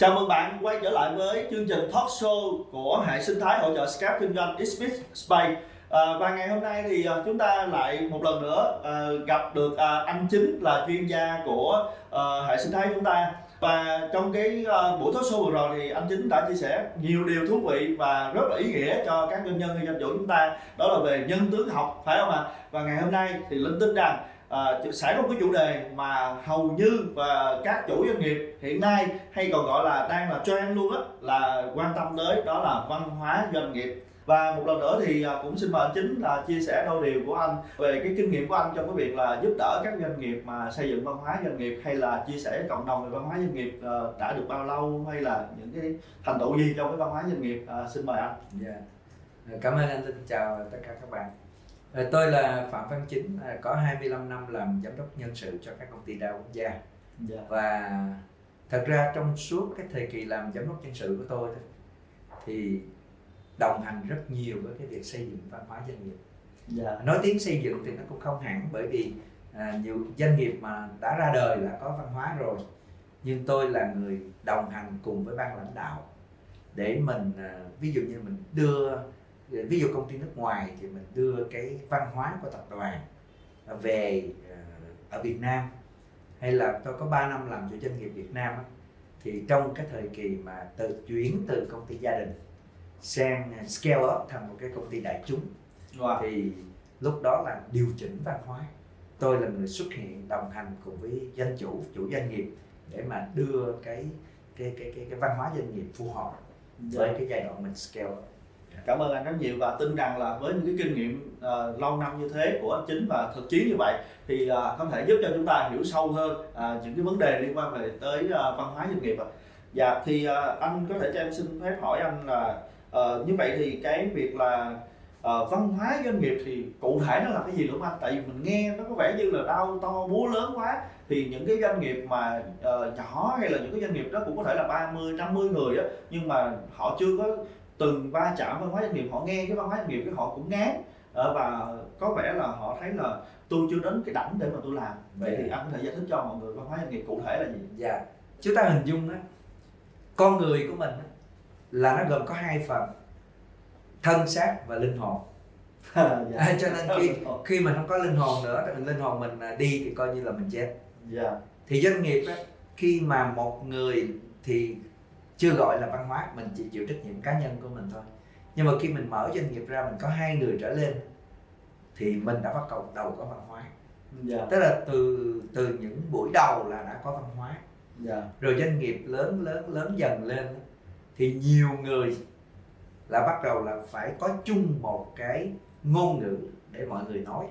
Chào mừng bạn quay trở lại với chương trình talk show của hệ sinh thái hỗ trợ Scap kinh doanh Xmith Space. À, và ngày hôm nay thì à, chúng ta lại một lần nữa à, gặp được à, anh chính là chuyên gia của à, hệ sinh thái chúng ta. Và trong cái uh, buổi talk show vừa rồi thì anh chính đã chia sẻ nhiều điều thú vị và rất là ý nghĩa cho các doanh nhân hay doanh chủ chúng ta. Đó là về nhân tướng học phải không ạ? Và ngày hôm nay thì linh tin rằng uh, sẽ có một cái chủ đề mà hầu như và các chủ doanh nghiệp hiện nay hay còn gọi là đang là trend luôn á là quan tâm tới đó là văn hóa doanh nghiệp và một lần nữa thì ờ, cũng xin mời anh chính là chia sẻ đôi điều của anh về cái kinh nghiệm của anh trong cái việc là giúp đỡ các doanh nghiệp mà xây dựng văn hóa doanh nghiệp hay là chia sẻ cộng đồng về văn hóa doanh nghiệp ờ, đã được bao lâu hay là những cái thành tựu gì trong cái văn hóa doanh nghiệp à, xin mời anh. Dạ. Yeah. Cảm ơn anh Linh chào tất cả các bạn. Ờ, tôi là Phạm Văn Chính, à, có 25 năm làm giám đốc nhân sự cho các công ty đa quốc gia. Yeah. Dạ. Và thật ra trong suốt cái thời kỳ làm giám đốc nhân sự của tôi thì đồng hành rất nhiều với cái việc xây dựng văn hóa doanh nghiệp yeah. Dạ. nói tiếng xây dựng thì nó cũng không hẳn bởi vì à, nhiều doanh nghiệp mà đã ra đời là có văn hóa rồi nhưng tôi là người đồng hành cùng với ban lãnh đạo để mình à, ví dụ như mình đưa ví dụ công ty nước ngoài thì mình đưa cái văn hóa của tập đoàn về à, ở Việt Nam. Hay là tôi có 3 năm làm cho doanh nghiệp Việt Nam thì trong cái thời kỳ mà từ chuyển từ công ty gia đình sang scale up thành một cái công ty đại chúng wow. thì lúc đó là điều chỉnh văn hóa. Tôi là người xuất hiện đồng hành cùng với doanh chủ chủ doanh nghiệp để mà đưa cái cái cái cái, cái văn hóa doanh nghiệp phù hợp với cái giai đoạn mình scale up cảm ơn anh rất nhiều và tin rằng là với những cái kinh nghiệm uh, lâu năm như thế của anh chính và thực chiến như vậy thì uh, có thể giúp cho chúng ta hiểu sâu hơn uh, những cái vấn đề liên quan về tới uh, văn hóa doanh nghiệp ạ. Dạ thì uh, anh có thể cho em xin phép hỏi anh là uh, như vậy thì cái việc là uh, văn hóa doanh nghiệp thì cụ thể nó là cái gì đúng không anh tại vì mình nghe nó có vẻ như là đau to búa lớn quá thì những cái doanh nghiệp mà uh, nhỏ hay là những cái doanh nghiệp đó cũng có thể là 30, 50 người á nhưng mà họ chưa có từng va chạm văn hóa doanh nghiệp họ nghe cái văn hóa doanh nghiệp cái họ cũng ngán. Uh, và có vẻ là họ thấy là tôi chưa đến cái đẳng để mà tôi làm. Vậy thì dạ. anh có thể giải thích cho mọi người văn hóa doanh nghiệp cụ thể là gì? Dạ. Chúng ta hình dung á con người của mình là nó gồm có hai phần thân xác và linh hồn. Dạ. à, cho nên khi khi mình không có linh hồn nữa thì linh hồn mình à, đi thì coi như là mình chết. Dạ. thì doanh nghiệp á, khi mà một người thì chưa gọi là văn hóa mình chỉ chịu trách nhiệm cá nhân của mình thôi nhưng mà khi mình mở doanh nghiệp ra mình có hai người trở lên thì mình đã bắt đầu đầu có văn hóa yeah. tức là từ từ những buổi đầu là đã có văn hóa yeah. rồi doanh nghiệp lớn lớn lớn dần lên thì nhiều người là bắt đầu là phải có chung một cái ngôn ngữ để mọi người nói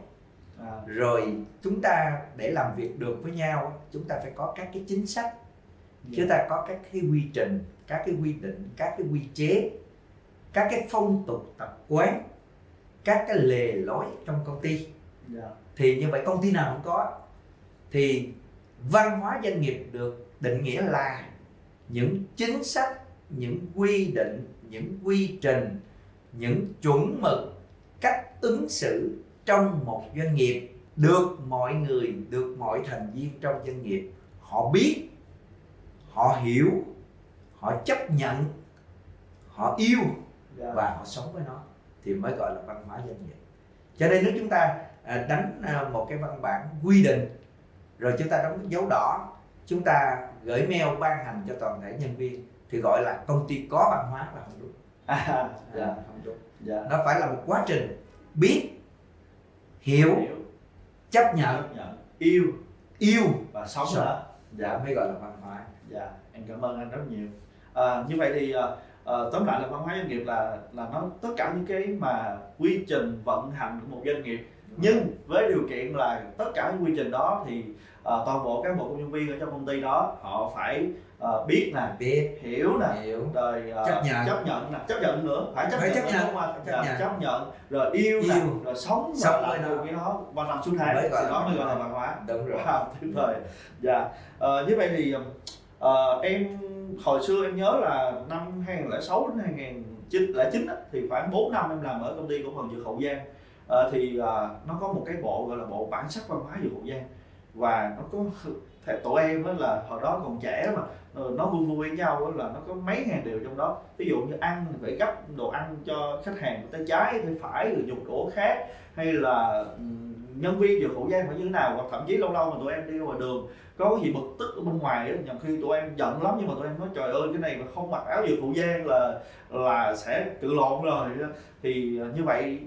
à. rồi chúng ta để làm việc được với nhau chúng ta phải có các cái chính sách chúng ta có các cái quy trình các cái quy định các cái quy chế các cái phong tục tập quán các cái lề lối trong công ty yeah. Dạ. thì như vậy công ty nào cũng có thì văn hóa doanh nghiệp được định nghĩa là những chính sách những quy định những quy trình những chuẩn mực cách ứng xử trong một doanh nghiệp được mọi người được mọi thành viên trong doanh nghiệp họ biết họ hiểu họ chấp nhận họ yêu dạ. và họ sống với nó thì mới gọi là văn hóa doanh nghiệp cho nên nếu chúng ta à, đánh à, một cái văn bản quy định rồi chúng ta đóng dấu đỏ chúng ta gửi mail ban hành cho toàn thể nhân viên thì gọi là công ty có văn hóa là không đúng à, dạ. à, không đúng dạ. nó phải là một quá trình biết hiểu, hiểu. chấp nhận, chấp nhận yêu yêu và sống nữa dạ mới gọi là văn hóa dạ em cảm ơn anh rất nhiều. À, như vậy thì à, tóm lại là văn hóa doanh nghiệp là là nó tất cả những cái mà quy trình vận hành của một doanh nghiệp. Nhưng với điều kiện là tất cả những quy trình đó thì uh, toàn bộ các bộ công nhân viên ở trong công ty đó họ phải uh, biết nè biết. hiểu nè hiểu. rồi uh, chấp nhận. chấp nhận nè chấp nhận nữa phải chấp phải nhận chấp nhận, đúng không chấp, nhận. chấp nhận rồi yêu, yêu. nè rồi sống sống với nó. cái đó ba năm suốt tháng thì đó mới gọi là văn hóa. Đúng rồi. Wow, tuyệt vời. Dạ uh, như vậy thì uh, em hồi xưa em nhớ là năm 2006 đến 2009 thì khoảng 4 năm em làm ở công ty cổ phần dược hậu giang. Uh, thì uh, nó có một cái bộ gọi là bộ bản sắc văn hóa dược hậu giang và nó có tụi em đó là hồi đó còn trẻ mà Ờ, nó vui vui với nhau là nó có mấy ngàn điều trong đó. Ví dụ như ăn thì phải gấp đồ ăn cho khách hàng tay trái tay phải rồi dùng đũa khác, hay là nhân viên dược khẩu giang phải như thế nào, hoặc thậm chí lâu lâu mà tụi em đi ngoài đường, có cái gì bực tức ở bên ngoài á nhằm khi tụi em giận lắm nhưng mà tụi em nói, trời ơi, cái này mà không mặc áo dược khẩu giang là là sẽ tự lộn rồi. Thì ờ, như vậy,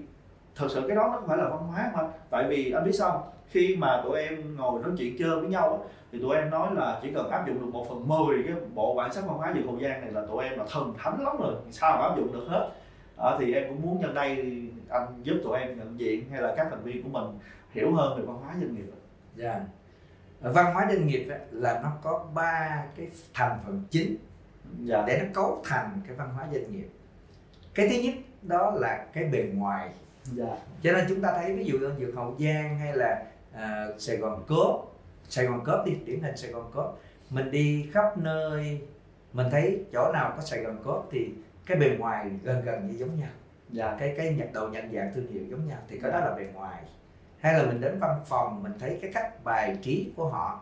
thật sự cái đó nó không phải là văn hóa mà. Tại vì, anh biết sao khi mà tụi em ngồi nói chuyện chơi với nhau thì tụi em nói là chỉ cần áp dụng được một phần mười cái bộ bản sắc văn hóa dược hậu giang này là tụi em là thần thánh lắm rồi sao mà áp dụng được hết à, thì em cũng muốn nhân đây anh giúp tụi em nhận diện hay là các thành viên của mình hiểu hơn về văn hóa doanh nghiệp dạ yeah. văn hóa doanh nghiệp là nó có ba cái thành phần chính dạ. để nó cấu thành cái văn hóa doanh nghiệp cái thứ nhất đó là cái bề ngoài dạ. cho nên chúng ta thấy ví dụ như dược hậu giang hay là uh, sài gòn cốp sài gòn cốp đi điển hình sài gòn cốp mình đi khắp nơi mình thấy chỗ nào có sài gòn cốp thì cái bề ngoài gần gần như giống nhau dạ. cái cái nhật đầu nhận dạng thương hiệu giống nhau thì cái dạ. đó là bề ngoài hay là mình đến văn phòng mình thấy cái cách bài trí của họ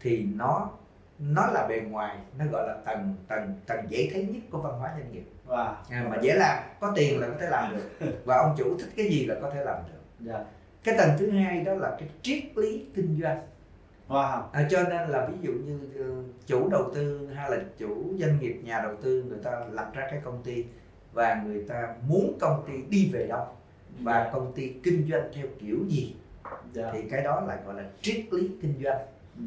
thì nó nó là bề ngoài nó gọi là tầng tầng tầng dễ thấy nhất của văn hóa doanh nghiệp wow. à, mà dễ làm có tiền là có thể làm được và ông chủ thích cái gì là có thể làm được yeah. Cái tầng thứ hai đó là cái triết lý kinh doanh wow. à, cho nên là ví dụ như uh, chủ đầu tư hay là chủ doanh nghiệp nhà đầu tư người ta lập ra cái công ty và người ta muốn công ty đi về đâu và yeah. Công ty kinh doanh theo kiểu gì yeah. Thì cái đó lại gọi là triết lý kinh doanh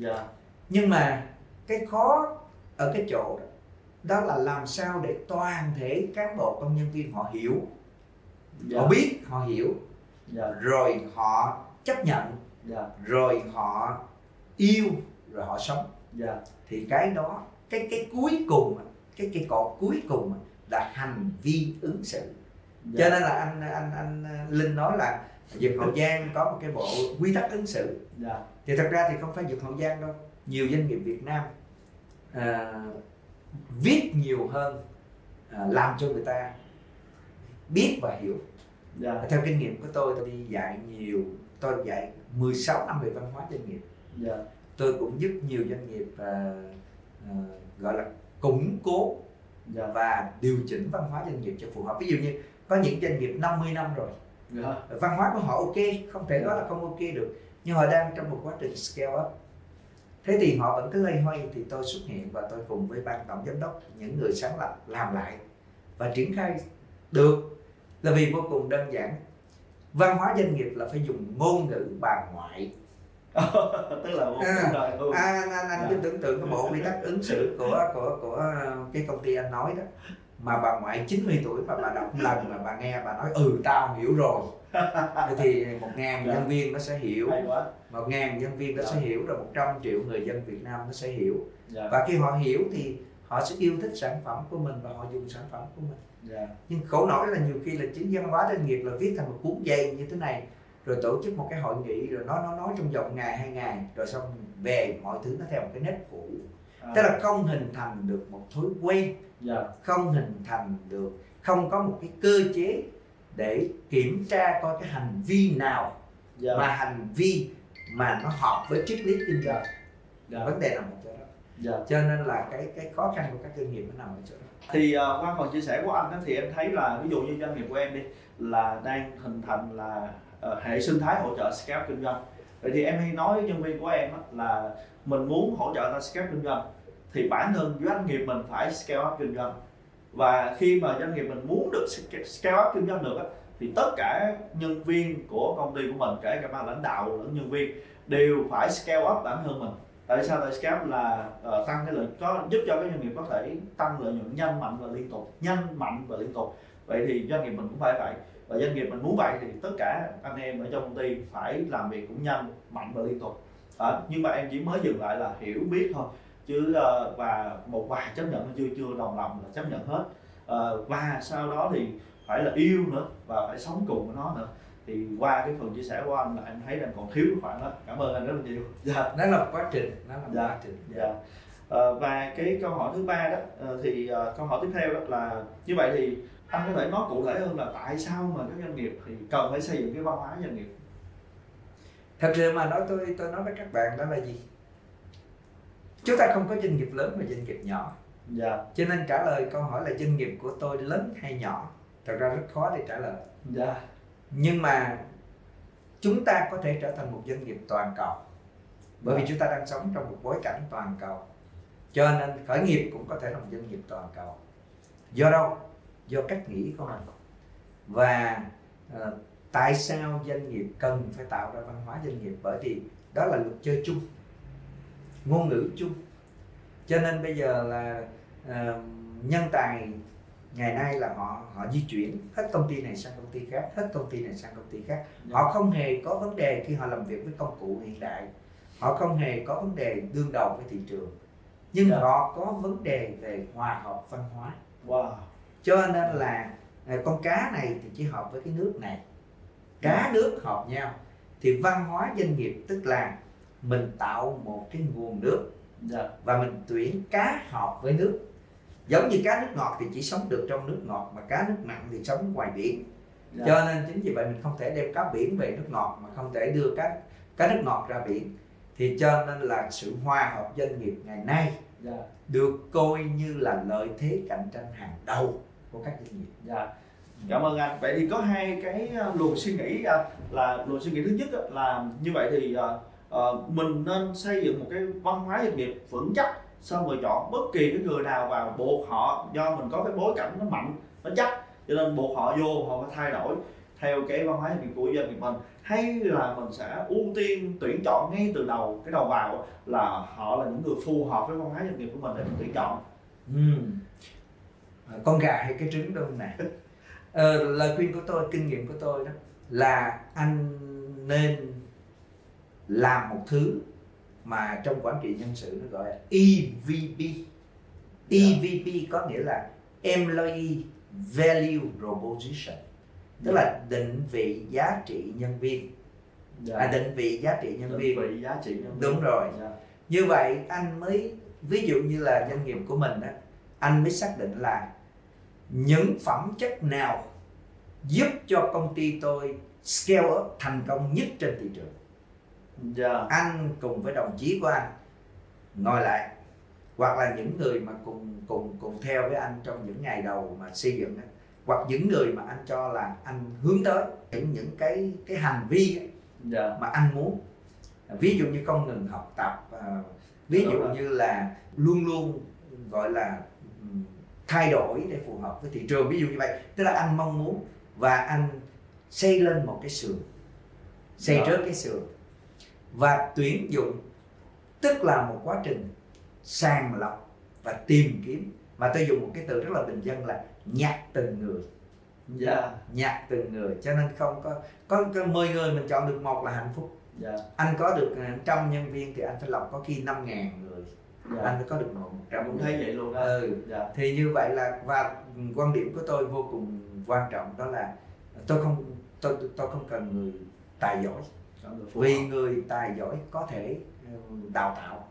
yeah. nhưng mà cái khó ở cái chỗ đó, đó là làm sao để toàn thể cán bộ công nhân viên họ hiểu dạ. họ biết họ hiểu dạ. rồi họ chấp nhận dạ. rồi họ yêu rồi họ sống dạ. thì cái đó cái cái cuối cùng cái cái cột cuối cùng là hành vi ứng xử dạ. cho nên là anh anh anh linh nói là dược hậu giang có một cái bộ quy tắc ứng xử dạ. thì thật ra thì không phải dược hậu giang đâu nhiều doanh nghiệp việt nam à, viết nhiều hơn à, làm cho người ta biết và hiểu yeah. Dạ. theo kinh nghiệm của tôi tôi đi dạy nhiều tôi dạy 16 năm về văn hóa doanh nghiệp. Dạ. tôi cũng giúp nhiều doanh nghiệp à, à, gọi là củng cố. Dạ. và điều chỉnh văn hóa doanh nghiệp cho phù hợp ví dụ như có những doanh nghiệp 50 năm rồi yeah. văn hóa của họ ok không thể nói là không ok được nhưng họ đang trong một quá trình scale up thế thì họ vẫn cứ lây hoay thì tôi xuất hiện và tôi cùng với ban tổng giám đốc những người sáng lập làm lại và triển khai được là vì vô cùng đơn giản. Văn hóa doanh nghiệp là phải dùng ngôn ngữ bà ngoại. Tức là một à, rồi à, anh anh, anh cứ tưởng tượng cái bộ quy tắc ứng xử của của của cái công ty anh nói đó. Mà bà ngoại 90 tuổi mà bà đọc lần mà bà nghe bà nói ừ tao hiểu rồi. Thì một ngàn dạ. nhân viên nó sẽ hiểu. Một ngàn nhân viên nó dạ. sẽ hiểu rồi 100 triệu người dân Việt Nam nó sẽ hiểu. Dạ. và khi họ hiểu thì họ sẽ yêu thích sản phẩm của mình và họ dùng sản phẩm của mình dạ. nhưng khổ nổi là nhiều khi là chính văn hóa doanh nghiệp là viết thành một cuốn dày như thế này rồi tổ chức một cái hội nghị rồi nó nó nói trong vòng ngày hai ngày rồi xong về mọi thứ nó theo một cái nét cũ à. tức là không hình thành được một thói quen yeah. Dạ. không hình thành được không có một cái cơ chế để kiểm tra coi cái hành vi nào yeah. Dạ. mà hành vi mà nó hợp với triết lý kinh doanh yeah. Vấn đề nằm ở chỗ đó yeah. cho nên là cái cái khó khăn của các doanh nghiệp nó nằm ở chỗ đó. Thì uh, qua phần chia sẻ của anh đó, thì em thấy là ví dụ như doanh nghiệp của em đi là đang hình thành là uh, hệ sinh thái hỗ trợ scale kinh doanh. Vậy thì em hay nói với nhân viên của em đó, là mình muốn hỗ trợ ta scale kinh doanh thì bản thân doanh nghiệp mình phải scale up kinh doanh. Và khi mà doanh nghiệp mình muốn được scale up kinh doanh được thì tất cả nhân viên của công ty của mình kể cả ban lãnh đạo lẫn nhân viên đều phải scale up bản thân mình tại sao tại scale là uh, tăng cái lợi có giúp cho các doanh nghiệp có thể tăng lợi nhuận nhanh mạnh và liên tục nhanh mạnh và liên tục. Vậy thì doanh nghiệp mình cũng phải vậy. Và doanh nghiệp mình muốn vậy thì tất cả anh em ở trong công ty phải làm việc cũng nhanh mạnh và liên tục. À, nhưng mà em chỉ mới dừng lại là hiểu biết thôi. Chứ uh, và một vài chấp nhận chưa chưa đồng lòng là chấp nhận hết. Uh, và sau đó thì phải là yêu nữa và phải sống cùng với nó nữa thì qua cái phần chia sẻ của anh là em thấy em còn thiếu cái khoản đó. Cảm ơn anh rất là nhiều. Dạ đó là một quá trình nó là một dạ. quá trình. dạ. Uh, và cái câu hỏi thứ ba đó uh, thì uh, câu hỏi tiếp theo đó là như vậy thì anh có thể nói cụ thể hơn là tại sao mà các doanh nghiệp thì cần phải xây dựng cái văn hóa doanh nghiệp? Thật sự mà nói tôi tôi nói với các bạn đó là gì? Chúng ta không có doanh nghiệp lớn và doanh nghiệp nhỏ. Dạ. Cho nên trả lời câu hỏi là doanh nghiệp của tôi lớn hay nhỏ? Thật ra rất khó để trả lời. Dạ nhưng mà chúng ta có thể trở thành một doanh nghiệp toàn cầu. Bởi vì chúng ta đang sống trong một bối cảnh toàn cầu. Cho nên khởi nghiệp cũng có thể là một doanh nghiệp toàn cầu. Do đâu? Do cách nghĩ của mình. Và uh, tại sao doanh nghiệp cần phải tạo ra văn hóa doanh nghiệp? Bởi vì đó là luật chơi chung ngôn ngữ chung. Cho nên bây giờ là uh, nhân tài ngày nay là họ họ di chuyển hết công ty này sang công ty khác hết công ty này sang công ty khác. Họ không hề có vấn đề khi họ làm việc với công cụ hiện đại. Họ không hề có vấn đề đương đầu với thị trường. Nhưng yeah. họ có vấn đề về hòa hợp văn hóa. Wow. Cho nên là à, con cá này thì chỉ hợp với cái nước này. Cá nước hợp nhau thì văn hóa doanh nghiệp tức là mình tạo một cái nguồn nước dạ. và mình tuyển cá hợp với nước giống như cá nước ngọt thì chỉ sống được trong nước ngọt mà cá nước mặn thì sống ngoài biển. Dạ. Cho nên chính vì vậy mình không thể đem cá biển về nước ngọt mà không thể đưa cá cá nước ngọt ra biển. Thì cho nên là sự hòa hợp doanh nghiệp ngày nay dạ. được coi như là lợi thế cạnh tranh hàng đầu của các doanh nghiệp. Dạ. Cảm ơn anh. Vậy thì có hai cái uh, luồng suy nghĩ uh, là luồng suy nghĩ thứ nhất là như vậy thì uh, mình nên xây dựng một cái văn hóa doanh nghiệp vững chắc xong rồi chọn bất kỳ cái người nào vào buộc họ do mình có cái bối cảnh nó mạnh nó chắc cho nên buộc họ vô họ phải thay đổi theo cái văn hóa doanh nghiệp của doanh nghiệp mình. Hay là mình sẽ ưu tiên tuyển chọn ngay từ đầu cái đầu vào là họ là những người phù hợp với văn hóa doanh nghiệp của mình để mình tuyển chọn. Ừ. Con gà hay cái trứng đâu nè? Ờ, lời khuyên của tôi kinh nghiệm của tôi đó là anh nên làm một thứ mà trong quản trị nhân sự nó gọi là EVP EVP có nghĩa là Employee Value Proposition. Tức là định vị giá trị nhân viên. Dạ. à, định vị giá trị nhân Định viên. vị giá trị nhân viên. Đúng rồi. Dạ. như vậy anh mới ví dụ như là doanh nghiệp của mình đó anh mới xác định là những phẩm chất nào giúp cho công ty tôi scale up thành công nhất trên thị trường dạ. Anh cùng với đồng chí của anh ngồi lại hoặc là những người mà cùng cùng cùng theo với anh trong những ngày đầu mà xây dựng đó, hoặc những người mà anh cho là anh hướng tới những những cái cái hành vi ấy, dạ. mà anh muốn. Ví dụ như không ngừng học tập à, ví dụ như là luôn luôn gọi là thay đổi để phù hợp với thị trường ví dụ như vậy. Tức là anh mong muốn và anh xây lên một cái sườn xây Dạ. trước cái sườn và tuyển dụng tức là một quá trình sàng lọc và tìm kiếm. Mà tôi dùng một cái từ rất là bình dân là nhặt từng người. Dạ. Nhặt từng người. Cho nên không có có, có 10 người mình chọn được một là hạnh phúc. Dạ. Anh có được à, trăm nhân viên thì anh phải lọc có khi 5 ngàn người. Dạ. Anh phải có được một. Trăm cũng thấy vậy luôn đó ừ. dạ. Thì như vậy là và quan điểm của tôi vô cùng quan trọng đó là tôi không tôi tôi không cần người tài giỏi vì người tài giỏi có thể đào tạo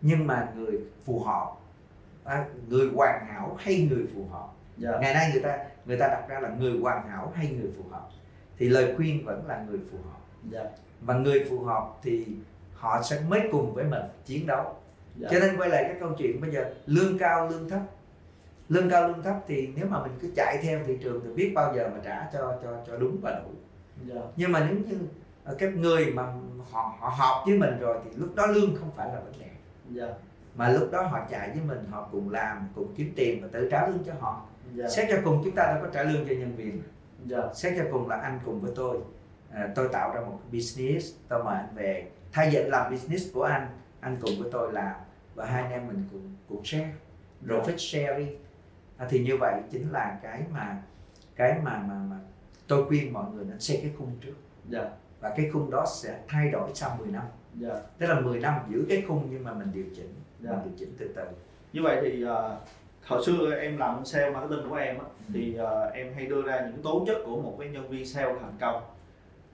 nhưng mà người phù hợp à, người hoàn hảo hay người phù hợp. Dạ. Ngày nay người ta người ta đặt ra là người hoàn hảo hay người phù hợp thì lời khuyên vẫn là người phù hợp. Dạ. Và người phù hợp thì họ sẽ mới cùng với mình chiến đấu. Dạ. Cho nên quay lại cái câu chuyện bây giờ lương cao lương thấp. Lương cao lương thấp thì nếu mà mình cứ chạy theo thị trường thì biết bao giờ mà trả cho cho cho đúng và đủ. Dạ. Nhưng mà nếu như cái người mà họ họ hợp với mình rồi thì lúc đó lương không phải là vấn đề. Dạ. Mà lúc đó họ chạy với mình họ cùng làm cùng kiếm tiền và tự trả lương cho họ. Dạ. Xét cho cùng chúng ta đâu có trả lương cho nhân viên. Dạ. Xét cho cùng là anh cùng với tôi. À, tôi tạo ra một business tôi mời anh về. Thay vì anh làm business của anh anh cùng với tôi làm và hai anh em mình cùng cùng share profit sharing. À, thì như vậy chính là cái mà cái mà mà mà tôi khuyên mọi người nên xây cái khung trước. Dạ và cái khung đó sẽ thay đổi sau 10 năm. Dạ. Tức là 10 năm giữ cái khung nhưng mà mình điều chỉnh Dạ. mình điều chỉnh từ từ. Như vậy thì uh, hồi xưa em làm sale marketing của em á, Ừ. thì uh, em hay đưa ra những tố chất của một cái nhân viên sale thành công.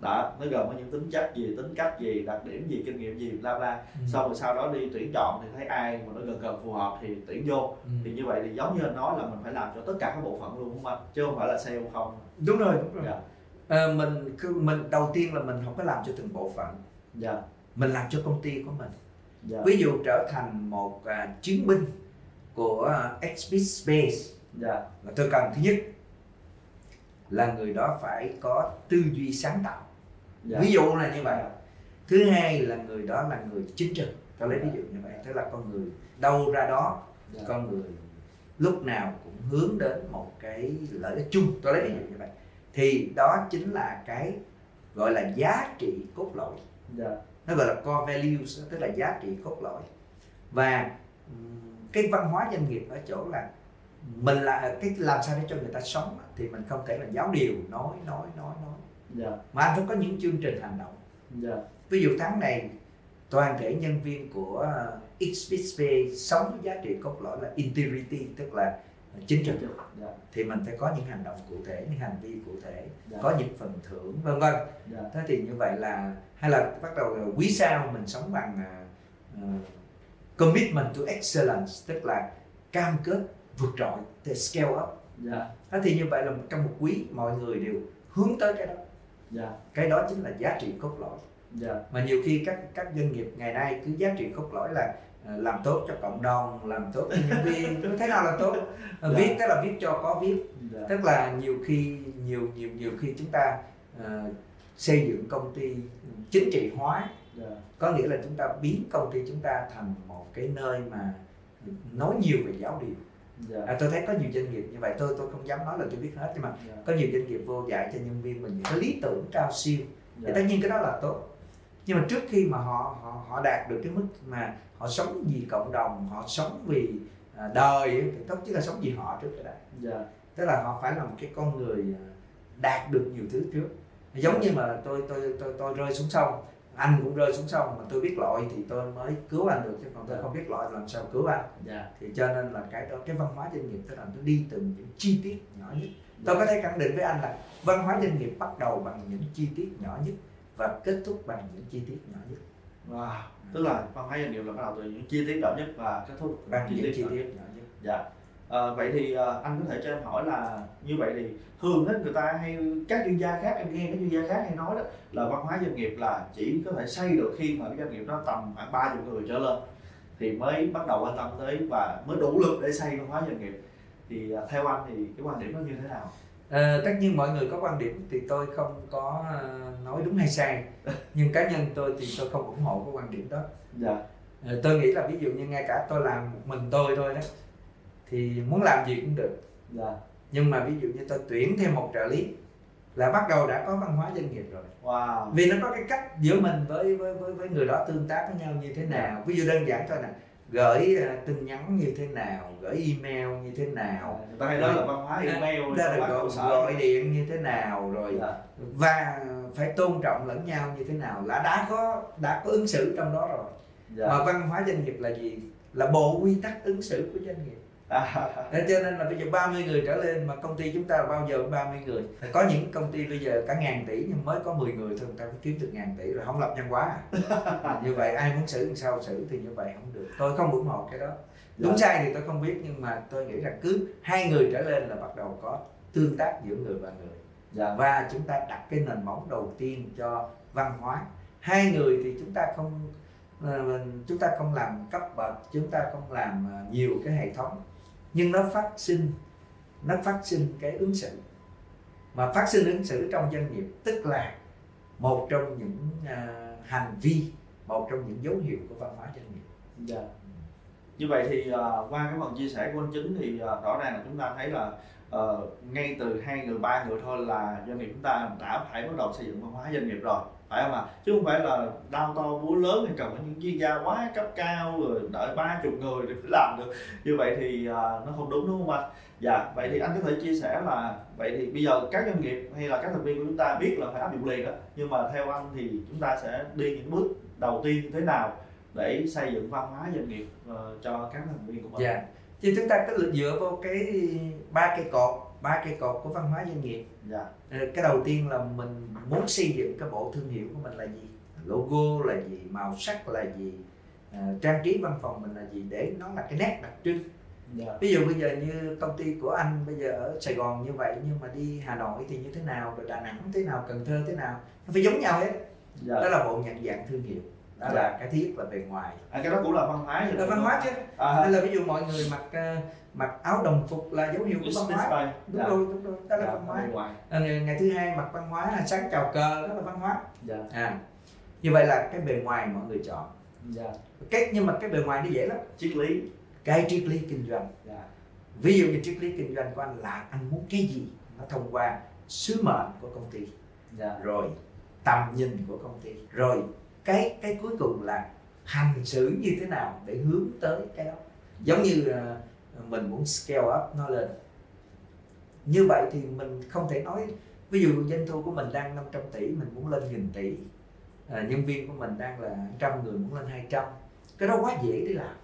Đã nó gồm có những tính chất gì tính cách gì đặc điểm gì kinh nghiệm gì bla bla. Ừ. xong rồi sau đó đi tuyển chọn thì thấy ai mà nó gần gần phù hợp thì tuyển vô. Ừ. thì như vậy thì giống như anh nói là mình phải làm cho tất cả các bộ phận luôn đúng không anh? Chứ không phải là sale không. Đúng rồi đúng rồi. Dạ Ờ, mình cứ mình đầu tiên là mình không có làm cho từng bộ phận. Dạ. Mình làm cho công ty của mình. Dạ. Ví dụ trở thành một à, chiến binh của uh, Xbit Space. Dạ. Là tôi cần thứ nhất là người đó phải có tư duy sáng tạo. Dạ. Ví dụ là như vậy. Thứ hai là người đó là người chính trực. Tôi lấy ví dụ như vậy tức là con người đâu ra đó dạ. con người lúc nào cũng hướng đến một cái lợi ích chung. Tôi lấy ví dụ như vậy thì đó chính là cái gọi là giá trị cốt lõi. Dạ. Nó gọi là core values tức là giá trị cốt lõi. Và cái văn hóa doanh nghiệp ở chỗ là mình là cái làm sao để cho người ta sống thì mình không thể là giáo điều nói nói nói nói. Dạ. Mà anh phải có những chương trình hành động. Dạ. Ví dụ tháng này toàn thể nhân viên của XPSP sống với giá trị cốt lõi là integrity tức là chính trực. dạ. Thì mình phải có những hành động cụ thể những hành vi cụ thể dạ. có những phần thưởng vân vân. Dạ. Thế thì như vậy là hay là bắt đầu là quý sao mình sống bằng à, commitment to excellence tức là cam kết vượt trội để scale up. Dạ. Thế thì như vậy là trong một quý mọi người đều hướng tới cái đó. Dạ. Cái đó chính là giá trị cốt lõi. Dạ. Mà nhiều khi các các doanh nghiệp ngày nay cứ giá trị cốt lõi là làm tốt cho cộng đồng làm tốt cho nhân viên. Thế nào là tốt. À, Dạ. viết tức là viết cho có viết. Dạ. Tức là nhiều khi nhiều nhiều nhiều khi chúng ta à, xây dựng công ty chính trị hóa. Dạ. Có nghĩa là chúng ta biến công ty chúng ta thành một cái nơi mà nói nhiều về giáo điều. Dạ. À, tôi thấy có nhiều doanh nghiệp như vậy. Tôi tôi không dám nói là tôi biết hết nhưng mà dạ. có nhiều doanh nghiệp vô dạy cho nhân viên mình những cái lý tưởng cao siêu. Thì dạ. tất nhiên cái đó là tốt nhưng mà trước khi mà họ họ họ đạt được cái mức mà họ sống vì cộng đồng họ sống vì à, đời thì tốt nhất là sống vì họ trước cái đã. Dạ. Tức là họ phải là một cái con người à, đạt được nhiều thứ trước. Giống như mà tôi tôi tôi tôi rơi xuống sông anh cũng rơi xuống sông mà tôi biết lội thì tôi mới cứu anh được chứ còn tôi không biết lội làm sao cứu anh. Dạ. Thì cho nên là cái đó cái văn hóa doanh nghiệp tức là nó đi từ những chi tiết nhỏ nhất. Tôi có thể khẳng định với anh là văn hóa doanh nghiệp bắt đầu bằng những chi tiết nhỏ nhất và kết thúc bằng những chi tiết nhỏ nhất. Wow tức là hóa doanh nghiệp là bắt đầu từ những chi tiết nhỏ nhất và kết thúc bằng những chi nhỏ nhất. tiết nhỏ nhất. Dạ. Ờ, vậy thì ờ, anh có thể cho em hỏi là như vậy thì thường hết người ta hay các chuyên gia khác em nghe các chuyên gia khác hay nói đó là văn hóa doanh nghiệp là chỉ có thể xây được khi mà cái doanh nghiệp đó tầm khoảng ba chục người trở lên thì mới bắt đầu quan tâm tới và mới đủ lực để xây văn hóa doanh nghiệp. Thì ờ, theo anh thì cái quan điểm đó như thế nào Ờ, tất nhiên mọi người có quan điểm thì tôi không có ờ, nói đúng hay sai. Nhưng cá nhân tôi thì tôi không ủng hộ cái quan điểm đó. Dạ. Ờ, tôi nghĩ là ví dụ như ngay cả tôi làm một mình tôi thôi đó thì muốn làm gì cũng được. Dạ. Nhưng mà ví dụ như tôi tuyển thêm một trợ lý là bắt đầu đã có văn hóa doanh nghiệp rồi. Wow. Vì nó có cái cách giữa mình với với với, với người đó tương tác với nhau như thế nào. Ví dụ đơn giản thôi nè gửi ờ, tin nhắn như thế nào gửi email như thế nào. Người ta hay nói là văn hóa email văn hóa gọi, gọi điện như thế nào rồi dạ. và phải tôn trọng lẫn nhau như thế nào. Là đã có đã có ứng xử trong đó rồi. Dạ. Mà văn hóa doanh nghiệp là gì? Là bộ quy tắc ứng xử của doanh nghiệp Thế cho nên là bây giờ 30 người trở lên mà công ty chúng ta bao giờ cũng 30 người. Có những công ty bây giờ cả ngàn tỷ nhưng mới có 10 người thôi người ta cũng kiếm được ngàn tỷ rồi không lập nhân hóa à. như vậy ai muốn xử làm sao xử thì như vậy không được. Tôi không ủng hộ cái đó. Đúng sai thì tôi không biết nhưng mà tôi nghĩ là cứ hai người trở lên là bắt đầu có tương tác giữa người và người. Dạ. Và chúng ta đặt cái nền móng đầu tiên cho văn hóa. Hai người thì chúng ta không ờ, chúng ta không làm cấp bậc chúng ta không làm ờ, nhiều cái hệ thống nhưng nó phát sinh nó phát sinh cái ứng xử. Mà phát sinh ứng xử trong doanh nghiệp tức là một trong những ờ, hành vi một trong những dấu hiệu của văn hóa doanh nghiệp. Dạ. Như vậy thì ờ, qua cái phần chia sẻ của anh chính thì ờ, rõ ràng là chúng ta thấy là ờ, ngay từ hai người ba người thôi là doanh nghiệp chúng ta đã phải bắt đầu xây dựng văn hóa doanh nghiệp rồi phải không ạ? Chứ không phải là đau to búa lớn thì cần có những chuyên gia quá cấp cao rồi đợi ba chục người để mới làm được. Như vậy thì ờ, nó không đúng đúng không anh dạ vậy thì anh có thể chia sẻ là vậy thì bây giờ các doanh nghiệp hay là các thành viên của chúng ta biết là phải áp dụng liền đó nhưng mà theo anh thì chúng ta sẽ đi những bước đầu tiên như thế nào để xây dựng văn hóa doanh nghiệp uh, cho các thành viên của mình. dạ. Thì chúng ta cứ dựa vào cái ba cây cột ba cây cột của văn hóa doanh nghiệp. Dạ. Ờ, cái đầu tiên là mình muốn xây dựng cái bộ thương hiệu của mình là gì? Logo là gì? Màu sắc là gì? Ờ, trang trí văn phòng mình là gì? Để nó là cái nét đặc trưng. Dạ. ví dụ bây giờ như công ty của anh bây giờ ở Sài Gòn như vậy nhưng mà đi Hà Nội thì như thế nào rồi Đà Nẵng thế nào Cần Thơ thế nào nó phải giống nhau hết. Dạ. đó là bộ nhận dạng thương hiệu đó Dạ. là cái nhất là bề ngoài. À, cái đó cũng là văn hóa là văn hóa chứ. À, nên là ví dụ mọi người mặc ờ, mặc áo đồng phục là dấu hiệu của văn hóa. đúng Dạ. rồi đúng rồi. Đó là Dạ, văn hóa. À, ngày, ngày thứ hai mặc văn hóa sáng chào cờ đó là văn hóa. Dạ. À như vậy là cái bề ngoài mọi người chọn. Dạ. Cái nhưng mà cái bề ngoài nó dễ lắm. Triết lý. Cái triết lý kinh doanh. Dạ. Ví dụ như triết lý kinh doanh của anh là anh muốn cái gì nó thông qua sứ mệnh của công ty. Dạ. Rồi tầm nhìn của công ty. Rồi cái cái cuối cùng là hành xử như thế nào để hướng tới cái đó. Giống như ờ, mình muốn scale up nó lên. Như vậy thì mình không thể nói ví dụ doanh thu của mình đang 500 tỷ mình muốn lên nghìn tỷ. À, nhân viên của mình đang là trăm người muốn lên 200 cái đó quá dễ để làm.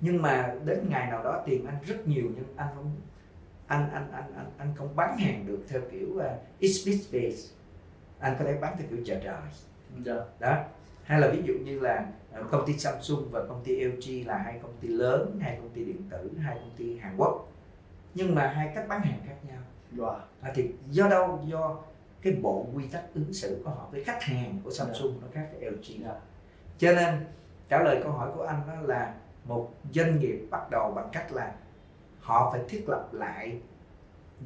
Nhưng mà đến ngày nào đó tiền anh rất nhiều nhưng anh không anh anh anh anh anh không bán hàng được theo kiểu uh, it's business. Anh có thể bán theo kiểu chợ trời dạ. Đó. Hay là ví dụ như là ờ, công ty Samsung và công ty LG là hai công ty lớn hai công ty điện tử hai công ty Hàn Quốc. Nhưng mà hai cách bán hàng khác nhau. Wow à, thì do đâu? Do cái bộ quy tắc ứng xử của họ với khách hàng của Samsung nó khác với LG dạ. Cho nên trả lời câu hỏi của anh đó là một doanh nghiệp bắt đầu bằng cách là họ phải thiết lập lại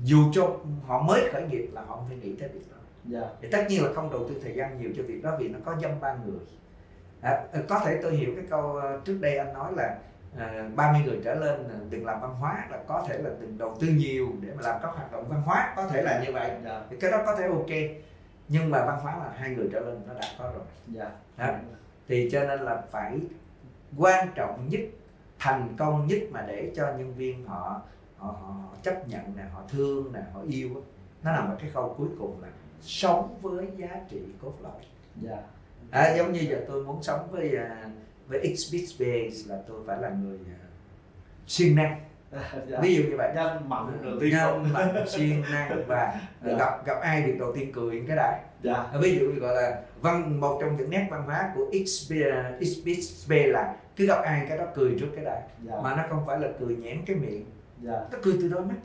dù cho họ mới khởi nghiệp là họ phải nghĩ tới việc đó dạ. Thì tất nhiên là không đầu tư thời gian nhiều cho việc đó vì nó có dăm ba người. À, có thể tôi hiểu cái câu ờ, trước đây anh nói là à, 30 người trở lên đừng làm văn hóa là có thể là đừng đầu tư nhiều để mà làm các hoạt động văn hóa có thể là như vậy. Dạ. Thì cái đó có thể ok nhưng mà văn hóa là hai người trở lên nó đã có rồi. Dạ. Đó. thì cho nên là phải quan trọng nhất thành công nhất mà để cho nhân viên họ họ, họ chấp nhận nè họ thương nè họ yêu á, nó nằm ở cái khâu cuối cùng là sống với giá trị cốt lõi. Dạ. À, giống như giờ tôi muốn sống với à, với X Base là tôi phải là người à, siêng năng. Dạ. Ví dụ như vậy. Nhanh mạnh đầu tiên nhanh mạnh siêng năng và Dạ. gặp gặp ai việc đầu tiên cười cái đã dạ. Ví dụ như gọi là văn một trong những nét văn hóa của XP XP là cứ gặp ai cái đó cười trước cái đã dạ. Mà nó không phải là cười nhẽn cái miệng dạ. Nó cười từ đôi mắt.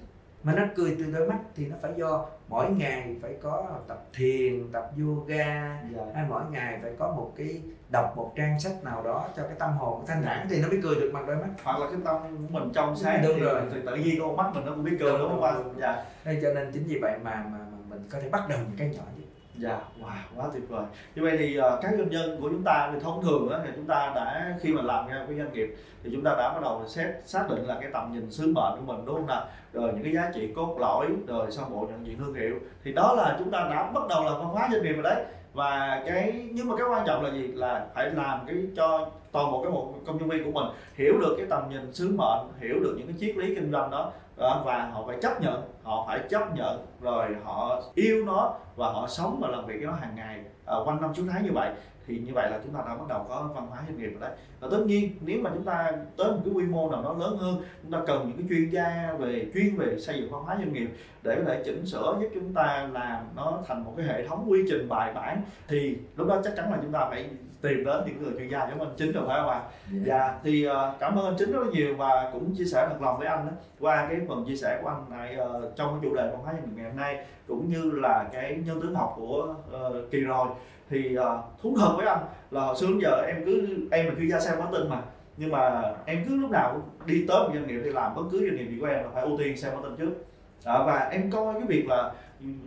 Mà nó cười từ đôi mắt thì nó phải do mỗi ngày phải có tập thiền tập yoga dạ. hay mỗi ngày phải có một cái đọc một trang sách nào đó cho cái tâm hồn thanh thản thì nó mới cười được bằng đôi mắt. Hoặc là cái tâm của mình trong sáng Đúng thì, rồi. thì tự nhiên con mắt mình nó cũng biết cười đúng không anh? dạ. Nên cho nên chính vì vậy mà mà, mà mình có thể bắt đầu những cái nhỏ nhất Dạ, wow, quá tuyệt vời. Như vậy thì uh, các doanh nhân của chúng ta thì thông thường đó thì chúng ta đã khi mà làm ra cái doanh nghiệp thì chúng ta đã bắt đầu xét xác định là cái tầm nhìn sứ mệnh của mình đúng không nào? Rồi những cái giá trị cốt lõi, rồi sau bộ nhận diện thương hiệu. Thì đó là chúng ta đã bắt đầu làm văn hóa doanh nghiệp rồi đấy. Và cái nhưng mà cái quan trọng là gì? Là phải làm cái cho toàn bộ cái một công nhân viên của mình hiểu được cái tầm nhìn sứ mệnh, hiểu được những cái triết lý kinh doanh đó ờ, và họ phải chấp nhận họ phải chấp nhận rồi họ yêu nó và họ sống và làm việc với nó hàng ngày à, quanh năm suốt tháng như vậy thì như vậy là chúng ta đã bắt đầu có văn hóa doanh nghiệp rồi đấy. Và tất nhiên nếu mà chúng ta tới một cái quy mô nào đó lớn hơn chúng ta cần những cái chuyên gia về chuyên về xây dựng văn hóa doanh nghiệp để có thể chỉnh sửa giúp chúng ta làm nó thành một cái hệ thống quy trình bài bản thì lúc đó chắc chắn là chúng ta phải tìm đến những người chuyên gia giống anh chính rồi phải không ạ? Dạ. Thì ờ, cảm ơn anh chính rất là nhiều và cũng chia sẻ thật lòng với anh đó, qua cái phần chia sẻ của anh này ờ, trong cái chủ đề văn hóa doanh nghiệp ngày hôm nay cũng như là cái nhân tướng học của ờ, kỳ rồi thì uh, thú thật với anh là hồi xưa đến giờ em cứ em là chuyên gia sale marketing mà. Nhưng mà em cứ lúc nào cũng đi tới một doanh nghiệp thì làm bất cứ doanh nghiệp gì của em là phải ưu tiên sale marketing trước. Đó, và em coi cái việc là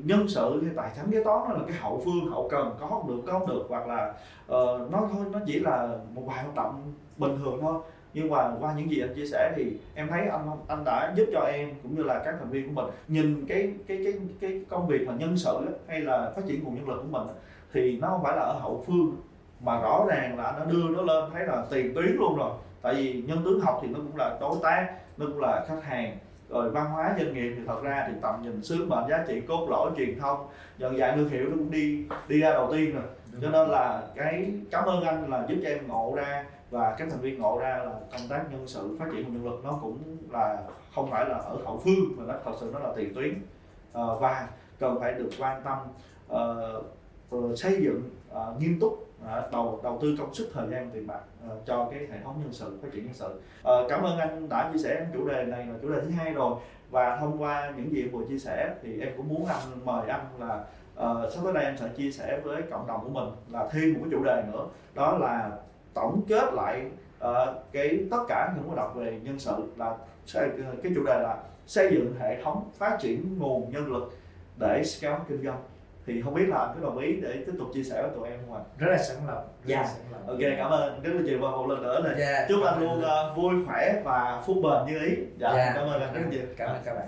nhân sự hay tài chính kế toán nó là cái hậu phương hậu cần có không được có không được hoặc là uh, nó thôi nó chỉ là một vài hoạt động bình thường thôi. Nhưng mà qua những gì anh chia sẻ thì em thấy anh anh đã giúp cho em cũng như là các thành viên của mình nhìn cái cái cái cái công việc mà nhân sự hay là phát triển nguồn nhân lực của mình thì nó không phải là ở hậu phương mà rõ ràng là đã đưa nó lên thấy là tiền tuyến luôn rồi. Tại vì nhân tướng học thì nó cũng là đối tác nó cũng là khách hàng. Rồi văn hóa doanh nghiệp thì thật ra thì tầm nhìn sứ mệnh giá trị cốt lõi truyền thông nhận dạng thương hiệu nó cũng đi đi ra đầu tiên rồi. Cho nên là cái cảm ơn anh là giúp cho em ngộ ra và các thành viên ngộ ra là công tác nhân sự phát triển nguồn nhân lực nó cũng là không phải là ở hậu phương mà nó thật sự nó là tiền tuyến. Ờ, và cần phải được quan tâm ờ, Ờ, xây dựng uh, nghiêm túc uh, đầu đầu tư công sức thời gian tiền bạc uh, cho cái hệ thống nhân sự phát triển nhân sự. Uh, cảm ơn anh đã chia sẻ chủ đề này là chủ đề thứ hai rồi. Và thông qua những gì em vừa chia sẻ thì em cũng muốn anh mời anh là uh, sắp tới đây em sẽ chia sẻ với cộng đồng của mình là thêm một cái chủ đề nữa đó là tổng kết lại uh, cái tất cả những hoạt động về nhân sự là cái chủ đề là xây dựng hệ thống phát triển nguồn nhân lực để scale kinh doanh thì không biết là anh có đồng ý để tiếp tục chia sẻ với tụi em không ạ? Rất là sẵn lòng. Dạ. Yeah. Ok cảm ơn rất là nhiều và một lần nữa này. Yeah. Chúc anh luôn uh, vui khỏe và phúc bền như ý. Dạ. Yeah. Cảm ơn anh rất nhiều. Cảm ơn các bạn.